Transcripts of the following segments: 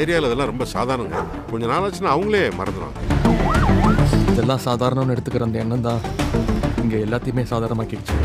ஏரியாவில் இதெல்லாம் ரொம்ப சாதாரணங்க. கொஞ்ச நாளாச்சுன்னா அவங்களே மறந்துடுவாங்க இதெல்லாம் சாதாரணம்னு எடுத்துக்கிற அந்த எண்ணம் தான் இங்கே எல்லாத்தையுமே சாதாரணமாக்கிடுச்சு.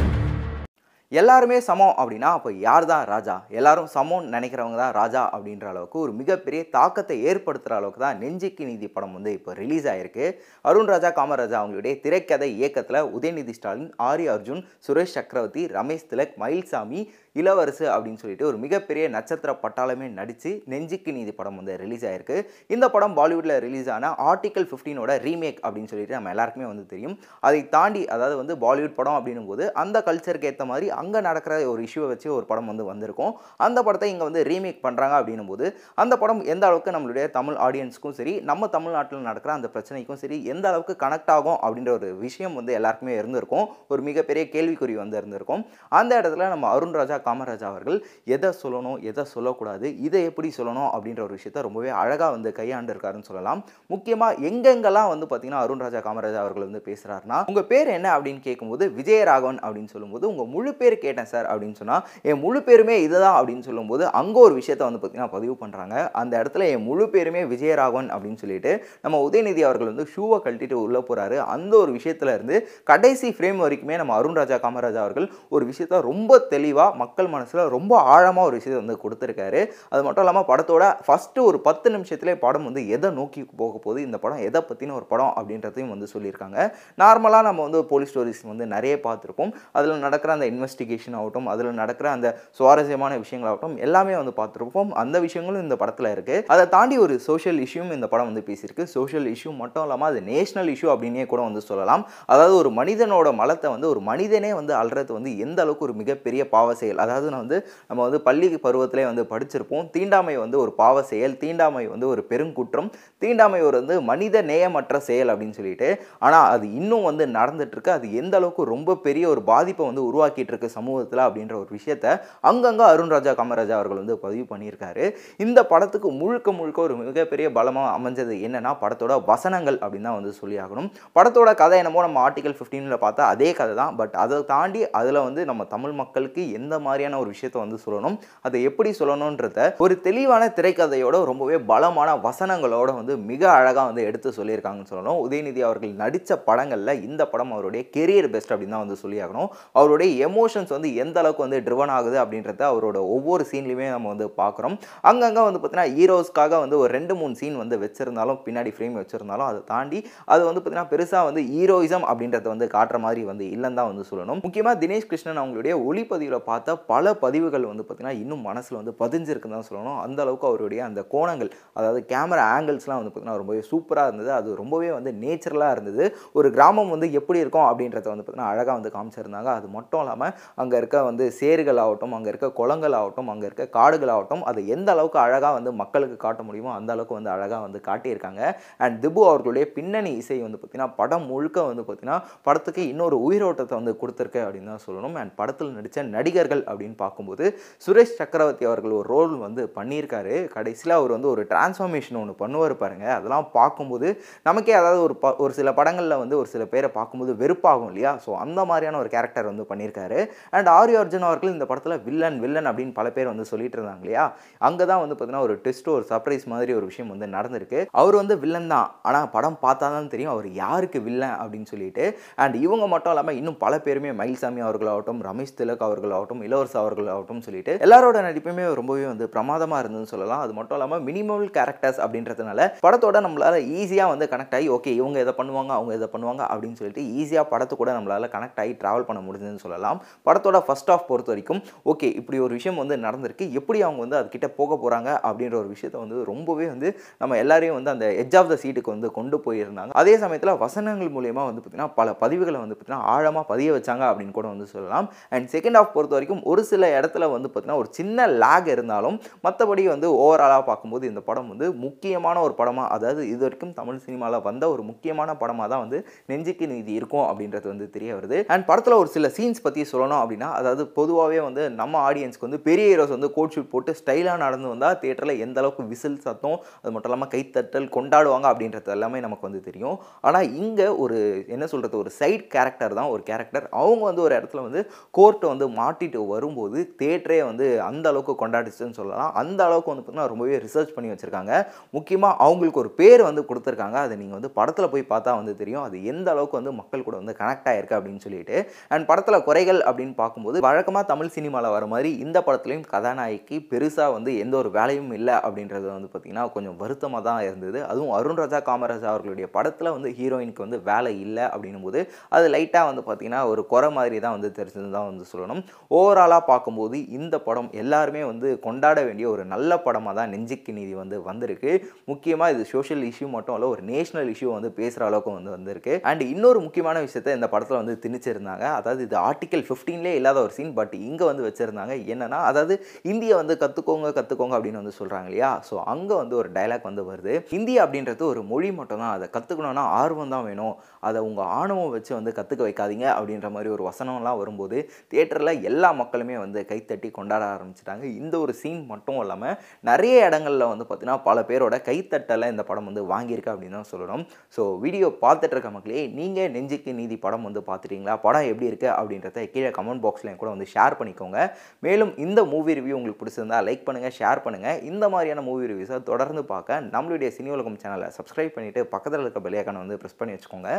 எல்லாருமே சமம் அப்படின்னா அப்போ யார் தான் ராஜா? எல்லாரும் சமம்னு நினைக்கிறவங்க தான் ராஜா அப்படின்ற அளவுக்கு ஒரு மிகப்பெரிய தாக்கத்தை ஏற்படுத்துகிற அளவுக்கு தான் நெஞ்சுக்கு நீதி படம் வந்து இப்போ ரிலீஸ் ஆயிருக்கு. அருண் ராஜா காமராஜா அவங்களுடைய திரைக்கதை இயக்கத்தில் உதயநிதி ஸ்டாலின் ஆரி அர்ஜுன் சுரேஷ் சக்கரவர்த்தி ரமேஷ் திலக் மயில்சாமி இளவரசு அப்படின்னு சொல்லிட்டு ஒரு மிகப்பெரிய நட்சத்திர பட்டாளமே நடித்து நெஞ்சுக்கு நீதி படம் வந்து ரிலீஸ் ஆயிருக்கு. இந்த படம் பாலிவுட்டில் ரிலீஸ் ஆன ஆர்டிகல் ஃபிஃப்டீனோட ரீமேக் அப்படின்னு சொல்லிட்டு நம்ம எல்லாருக்குமே வந்து தெரியும். அதை தாண்டி அதாவது வந்து பாலிவுட் படம் அப்படின்னும் போது அந்த கல்ச்சருக்கு ஏற்ற மாதிரி அங்கே நடக்கிற ஒரு இஷ்யூவை வச்சு ஒரு படம் வந்து வந்திருக்கும். அந்த படத்தை இங்கே வந்து ரீமேக் பண்ணுறாங்க அப்படின்னும் போது அந்த படம் எந்த அளவுக்கு நம்மளுடைய தமிழ் ஆடியன்ஸ்க்கும் சரி நம்ம தமிழ்நாட்டில் நடக்கிற அந்த பிரச்சனைக்கும் சரி எந்த அளவுக்கு கனெக்ட் ஆகும் அப்படின்ற ஒரு விஷயம் வந்து எல்லாருக்குமே இருந்திருக்கும். ஒரு மிகப்பெரிய கேள்விக்குறி வந்து இருந்திருக்கும். அந்த இடத்துல நம்ம அருண் ராஜா காமராஜா அவர்கள் எதை சொல்லணும் எதை சொல்லக்கூடாது இதை எப்படி சொல்லணும் அப்படின்ற ஒரு விஷயத்த ரொம்பவே அழகாக வந்து கையாண்டிருக்காருன்னு சொல்லலாம். முக்கியமாக எங்கெங்கெல்லாம் வந்து பார்த்தீங்கன்னா அருண் ராஜா காமராஜா அவர்கள் வந்து பேசுகிறாருன்னா உங்கள் பேர் என்ன அப்படின்னு கேட்கும்போது விஜயராகவன் அப்படின்னு சொல்லும்போது உங்கள் முழு பேர் கேட்டேன் சார் அப்படின்னு சொன்னால் என் முழு பேருமே இதுதான் அப்படின்னு சொல்லும்போது அங்கே ஒரு விஷயத்த வந்து பார்த்தீங்கன்னா பதிவு பண்ணுறாங்க அந்த இடத்துல என் முழு பேருமே விஜயராகவன் அப்படின்னு சொல்லிட்டு நம்ம உதயநிதி அவர்கள் வந்து ஷூவை கழட்டிட்டு உள்ளே போகிறாரு அந்த ஒரு விஷயத்துல இருந்து கடைசி ஃப்ரேம் வரைக்குமே நம்ம அருண் ராஜா காமராஜா அவர்கள் ஒரு விஷயத்த ரொம்ப தெளிவாக மக்கள் மனசில் ரொம்ப ஆழமாக ஒரு விஷயத்தை வந்து கொடுத்துருக்காரு. அது மட்டும் இல்லாமல் படத்தோட ஃபஸ்ட்டு ஒரு பத்து நிமிஷத்துலேயே படம் வந்து எதை நோக்கி போக போகுது இந்த படம் எதை பற்றின ஒரு படம் அப்படின்றதையும் வந்து சொல்லியிருக்காங்க. நார்மலாக நம்ம வந்து போலீஸ் ஸ்டோரிஸ் வந்து நிறைய பார்த்துருப்போம். அதில் நடக்கிற அந்த இன்வெஸ்ட் இன்வெஸ்டிகேஷன் ஆகட்டும் அதில் நடக்கிற அந்த சுவாரஸ்யமான விஷயங்களாகட்டும் எல்லாமே வந்து பார்த்துருப்போம் அந்த விஷயங்களும் இந்த படத்தில் இருக்குது அதை தாண்டி ஒரு சோஷியல் இஷ்யூவும் இந்த படம் வந்து பேசியிருக்கு. சோஷியல் இஷ்யூ மட்டும் இல்லாமல் அது நேஷனல் இஷ்யூ அப்படின்னே கூட வந்து சொல்லலாம். அதாவது ஒரு மனிதனோட மலத்தை வந்து ஒரு மனிதனே வந்து அல்றது வந்து எந்த அளவுக்கு ஒரு மிகப்பெரிய பாவ செயல். அதாவது நான் வந்து நம்ம வந்து பள்ளி பருவத்திலே வந்து படிச்சிருப்போம். தீண்டாமை வந்து ஒரு பாவ செயல் தீண்டாமை வந்து ஒரு பெருங்குற்றம் தீண்டாமை ஒரு வந்து மனித நேயமற்ற செயல் அப்படின்னு சொல்லிட்டு. ஆனால் அது இன்னும் வந்து நடந்துட்டு இருக்கு. அது எந்த அளவுக்கு ரொம்ப பெரிய ஒரு பாதிப்பை வந்து உருவாக்கிட்டு இருக்கு சமூகத்தில் அப்படின்ற ஒரு விஷயத்த அங்கங்கே அருண் ராஜா காமராஜா அவர்கள் வந்து பதிவு பண்ணியிருக்காரு. இந்த படத்துக்கு முழுக்க முழுக்க ஒரு மிகப்பெரிய பலமாக அமைஞ்சது என்னன்னா படத்தோட வசனங்கள் அப்படின்னு தான் வந்து சொல்லி ஆகணும். படத்தோட கதை என்னமோ நம்ம ஆர்டிகல் ஃபிஃப்டீனில் பார்த்தா அதே கதை தான். பட் அதை தாண்டி அதில் வந்து நம்ம தமிழ் மக்களுக்கு எந்த மாதிரியான ஒரு விஷயத்தை வந்து சொல்லணும் அதை எப்படி சொல்லணுன்றத ஒரு தெளிவான திரைக்கதையோட ரொம்பவே பலமான வசனங்களோட வந்து மிக அழகாக வந்து எடுத்து சொல்லியிருக்காங்கன்னு சொல்லணும். உதயநிதி அவர்கள் நடித்த படங்களில் இந்த படம் அவருடைய கெரியர் பெஸ்ட் அப்படின்னு தான் வந்து சொல்லியாகணும் அவருடைய எமோஷன் எமோஷன்ஸ் வந்து எந்த அளவுக்கு வந்து ட்ரிவன் ஆகுது அப்படின்றத அவரோட ஒவ்வொரு சீன்லையுமே நம்ம வந்து பார்க்குறோம். அங்கங்கே வந்து பார்த்தீங்கன்னா ஹீரோஸ்க்காக வந்து ஒரு ரெண்டு மூணு சீன் வந்து வச்சுருந்தாலும் பின்னாடி ஃப்ரேம் வச்சுருந்தாலும் அதை தாண்டி அது வந்து பார்த்தீங்கன்னா பெருசாக வந்து ஹீரோயிசம் அப்படின்றத வந்து காட்டுற மாதிரி வந்து இல்லைன்னு தான் வந்து சொல்லணும். முக்கியமாக தினேஷ் கிருஷ்ணன் அவங்களுடைய ஒளிப்பதிவில் பார்த்த பல பதிவுகள் வந்து பார்த்தீங்கன்னா இன்னும் மனசில் வந்து பதிஞ்சிருக்குன்னு தான் சொல்லணும். அந்த அளவுக்கு அவருடைய அந்த கோணங்கள் அதாவது கேமரா ஆங்கிள்ஸ்லாம் வந்து பார்த்தீங்கன்னா ரொம்பவே சூப்பராக இருந்தது. அது ரொம்பவே வந்து நேச்சுரலாக இருந்தது. ஒரு கிராமம் வந்து எப்படி இருக்கும் அப்படின்றத வந்து பார்த்தீங்கன்னா அழகாக வந்து காமிச்சிருந்தாங்க. அது மட்டும் இல்லாமல் அங்கே இருக்க வந்து சேறுகள் ஆகட்டும் அங்கே இருக்க குளங்கள் ஆகட்டும் அங்கே இருக்க காடுகள் ஆகட்டும் அதை எந்த அளவுக்கு அழகாக வந்து மக்களுக்கு காட்ட முடியுமோ அந்த அளவுக்கு வந்து அழகாக வந்து காட்டியிருக்காங்க. அண்ட் திபு அவர்களுடைய பின்னணி இசை வந்து பார்த்தீங்கன்னா படம் முழுக்க வந்து பார்த்தீங்கன்னா படத்துக்கு இன்னொரு உயிரோட்டத்தை வந்து கொடுத்துருக்கு அப்படின்னு தான் சொல்லணும். அண்ட் படத்தில் நடித்த நடிகர்கள் அப்படின்னு பார்க்கும்போது சுரேஷ் சக்கரவர்த்தி அவர்கள் ஒரு ரோல் வந்து பண்ணியிருக்காரு. கடைசியில் அவர் வந்து ஒரு டிரான்ஸ்ஃபார்மேஷன் ஒன்று பண்ணுவார் பாருங்கள் அதெல்லாம் பார்க்கும்போது நமக்கே அதாவது ஒரு ப ஒரு சில படங்களில் வந்து ஒரு சில பேரை பார்க்கும்போது வெறுப்பாகும் இல்லையா? ஸோ அந்த மாதிரியான ஒரு கேரக்டர் வந்து பண்ணியிருக்காரு. அண்ட் ஆரி அர்ஜுன் அவர்கள் இந்த படத்தில் வில்லன் வில்லன் அப்படின்னு பல பேர் வந்து சொல்லிட்டு இருந்தாங்க இல்லையா? அங்கே தான் வந்து பார்த்தீங்கன்னா ஒரு டெஸ்ட் ஒரு சர்ப்ரைஸ் மாதிரி ஒரு விஷயம் வந்து நடந்திருக்கு. அவர் வந்து வில்லன் தான். ஆனால் படம் பார்த்தா தான் தெரியும் அவர் யாருக்கு வில்லன் அப்படின்னு சொல்லிட்டு. அண்ட் இவங்க மட்டும் இல்லாமல் இன்னும் பல பேருமே மயில்சாமி அவர்களாகட்டும் ரமேஷ் திலக் அவர்களாகட்டும் இளவரசு அவர்களாகட்டும் சொல்லிட்டு எல்லாரோட நடிப்புமே ரொம்பவே வந்து பிரமாதமாக இருந்ததுன்னு சொல்லலாம். அது மட்டும் இல்லாமல் மினிமல் கேரக்டர்ஸ் அப்படின்றதுனால படத்தோட நம்மளால ஈஸியாக வந்து கனெக்ட் ஆகி ஓகே இவங்க இதை பண்ணுவாங்க அவங்க இதை பண்ணுவாங்க அப்படின்னு சொல்லிட்டு ஈஸியாக படத்து கூட நம்மளால கனெக்ட் ஆகி ட்ராவல் பண்ண முடிஞ்சதுன்னு சொல்லலாம். படத்தோட ஃபர்ஸ்ட் ஆஃப் பொறுத்த வரைக்கும் ஓகே இப்படி ஒரு விஷயம் வந்து நடந்திருக்கு. எப்படி அவங்க வந்து அதுக்கிட்ட போக போகிறாங்க அப்படின்ற ஒரு விஷயத்த வந்து ரொம்பவே வந்து நம்ம எல்லாரையும் வந்து அந்த எட்ஜ் ஆஃப் த சீட்டுக்கு வந்து கொண்டு போயிருந்தாங்க. அதே சமயத்தில் வசனங்கள் மூலியமாக வந்து பார்த்திங்கன்னா பல பதிவுகளை வந்து பார்த்திங்கன்னா ஆழமாக பதிய வச்சாங்க அப்படின்னு கூட வந்து சொல்லலாம். அண்ட் செகண்ட் ஆஃப் பொறுத்த வரைக்கும் ஒரு சில இடத்துல வந்து பார்த்திங்கன்னா ஒரு சின்ன லேக் இருந்தாலும் மற்றபடி வந்து ஓவராலாக பார்க்கும்போது இந்த படம் வந்து முக்கியமான ஒரு படமாக அதாவது இது வரைக்கும் தமிழ் சினிமாவில் வந்த ஒரு முக்கியமான படமாக தான் வந்து நெஞ்சுக்கு நீதி இருக்கும் அப்படின்றது வந்து தெரிய வருது. அண்ட் படத்தில் ஒரு சில சீன்ஸ் பற்றி சொல்லணும் அப்படின்னா அதாவது பொதுவாகவே வந்து நம்ம ஆடியன்ஸ்க்கு வந்து பெரிய ஹீரோஸ் வந்து கோட் ஷூட் போட்டு ஸ்டைலாக நடந்து வந்தால் தேட்டரில் எந்த அளவுக்கு விசில் சத்தம் அது மட்டும் இல்லாமல் கைத்தட்டல் கொண்டாடுவாங்க அப்படின்றது எல்லாமே நமக்கு வந்து தெரியும். ஆனால் இங்கே ஒரு என்ன சொல்கிறது ஒரு சைட் கேரக்டர் தான் ஒரு கேரக்டர் அவங்க வந்து ஒரு இடத்துல வந்து கோர்ட்டை வந்து மாட்டிட்டு வரும்போது தேட்டரே வந்து அந்த அளவுக்கு கொண்டாடிச்சுன்னு சொல்லலாம். அந்த அளவுக்கு வந்து பார்த்திங்கன்னா ரொம்பவே ரிசர்ச் பண்ணி வச்சுருக்காங்க. முக்கியமாக அவங்களுக்கு ஒரு பேர் வந்து கொடுத்துருக்காங்க. அதை நீங்கள் வந்து படத்தில் போய் பார்த்தா வந்து தெரியும். அது எந்த அளவுக்கு வந்து மக்கள் கூட வந்து கனெக்ட் ஆகிருக்கு அப்படின்னு சொல்லிட்டு. அண்ட் படத்தில் குறைகள் அப்படின்னு பார்க்கும்போது வழக்கமாக தமிழ் சினிமாவில் வர மாதிரி இந்த படத்துலையும் கதாநாயகி பெருசாக வந்து எந்த ஒரு வேலையும் இல்லை அப்படின்றது வந்து பார்த்திங்கன்னா கொஞ்சம் வருத்தமாக தான் இருந்தது. அதுவும் அருண் ராஜா காமராஜா அவர்களுடைய படத்தில் வந்து ஹீரோயினுக்கு வந்து வேலை இல்லை அப்படின்னும் போது அது லைட்டாக வந்து பார்த்திங்கன்னா ஒரு குறை மாதிரி தான் வந்து தெரிஞ்சது தான் வந்து சொல்லணும். ஓவராலாக பார்க்கும்போது இந்த படம் எல்லாருமே வந்து கொண்டாட வேண்டிய ஒரு நல்ல படமாக தான் நெஞ்சுக்கு நீதி வந்து வந்திருக்கு. முக்கியமாக இது சோஷியல் இஷ்யூ மட்டும் இல்லை ஒரு நேஷனல் இஷ்யூ வந்து பேசுகிற அளவுக்கு வந்து வந்திருக்கு. அண்ட் இன்னொரு முக்கியமான விஷயத்தை இந்த படத்தில் வந்து திணிச்சிருந்தாங்க. அதாவது இது ஆர்டிகல் ஃபிஃப்டீன்லேயே இல்லாத ஒரு சீன் பட் இங்கே வந்து வச்சுருந்தாங்க. என்னென்னா அதாவது இந்தியை வந்து கற்றுக்கோங்க கற்றுக்கோங்க அப்படின்னு வந்து சொல்கிறாங்க இல்லையா? ஸோ அங்கே வந்து ஒரு டைலாக் வந்து வருது. இந்தியா அப்படின்றது ஒரு மொழி மட்டும் தான். அதை கற்றுக்கணுன்னா ஆர்வம் தான் வேணும். அதை உங்கள் ஆணவம் வச்சு வந்து கற்றுக்க வைக்காதீங்க அப்படின்ற மாதிரி ஒரு வசனம்லாம் வரும்போது தியேட்டரில் எல்லா மக்களுமே வந்து கைத்தட்டி கொண்டாட ஆரம்பிச்சிட்டாங்க. இந்த ஒரு சீன் மட்டும் இல்லாமல் நிறைய இடங்கள்ல வந்து பார்த்தீங்கன்னா பல பேரோட கைத்தட்டலை இந்த படம் வந்து வாங்கியிருக்கு அப்படின்னு தான் சொல்லணும். ஸோ வீடியோ பார்த்துட்டு இருக்க மக்களே நீங்கள் நெஞ்சுக்கு நீதி படம் வந்து பார்த்துட்டீங்களா? படம் எப்படி இருக்குது அப்படின்றத கீழே கமெண்ட் பாக்ஸில் கூட வந்து ஷேர் பண்ணிக்கோங்க. மேலும் இந்த மூவி ரிவ்யூ உங்களுக்கு பிடிச்சிருந்தா லைக் பண்ணுங்கள் ஷேர் பண்ணுங்கள் இந்த மாதிரியான மூவி ரிவ்யூஸை தொடர்ந்து பார்க்க நம்மளுடைய சினி உலகம் சேனலை சப்ஸ்கிரைப் பண்ணிவிட்டு பக்கத்தில் இருக்க பெல்லைக்கான வந்து ப்ரெஸ் பண்ணி வச்சுக்கோங்க.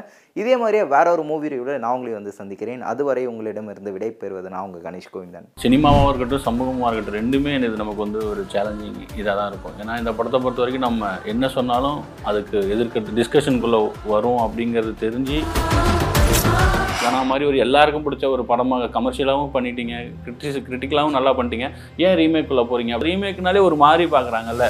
இதே மாதிரியே வேற ஒரு மூவி ரிவ்யூவில் நான் உங்களை வந்து சந்திக்கிறேன். அதுவரை உங்களிடமிருந்து விடை பெறுவது நான் உங்கள் கணேஷ் கோவிந்தன். சினிமாவாக இருக்கட்டும் சமூகமாக இருக்கட்டும் ரெண்டுமே இது நமக்கு வந்து ஒரு சேலஞ்சிங் இதாக தான் இருக்கும். ஏன்னா இந்த படத்தை பொறுத்த வரைக்கும் நம்ம என்ன சொன்னாலும் அதுக்கு எதிர்க்க டிஸ்கஷனுக்குள்ளே வரும் அப்படிங்கிறது தெரிஞ்சு ஏன்னா மாதிரி ஒரு எல்லாருக்கும் பிடிச்ச ஒரு படமாக கமர்ஷியலாகவும் பண்ணிட்டீங்க. கிரிட்டிஸ் கிரிட்டிக்கலாகவும் நல்லா பண்ணிட்டீங்க. ஏன் ரீமேக்குள்ளே போகிறீங்க ரீமேக்னாலே ஒரு மாதிரி பார்க்குறாங்கல்ல.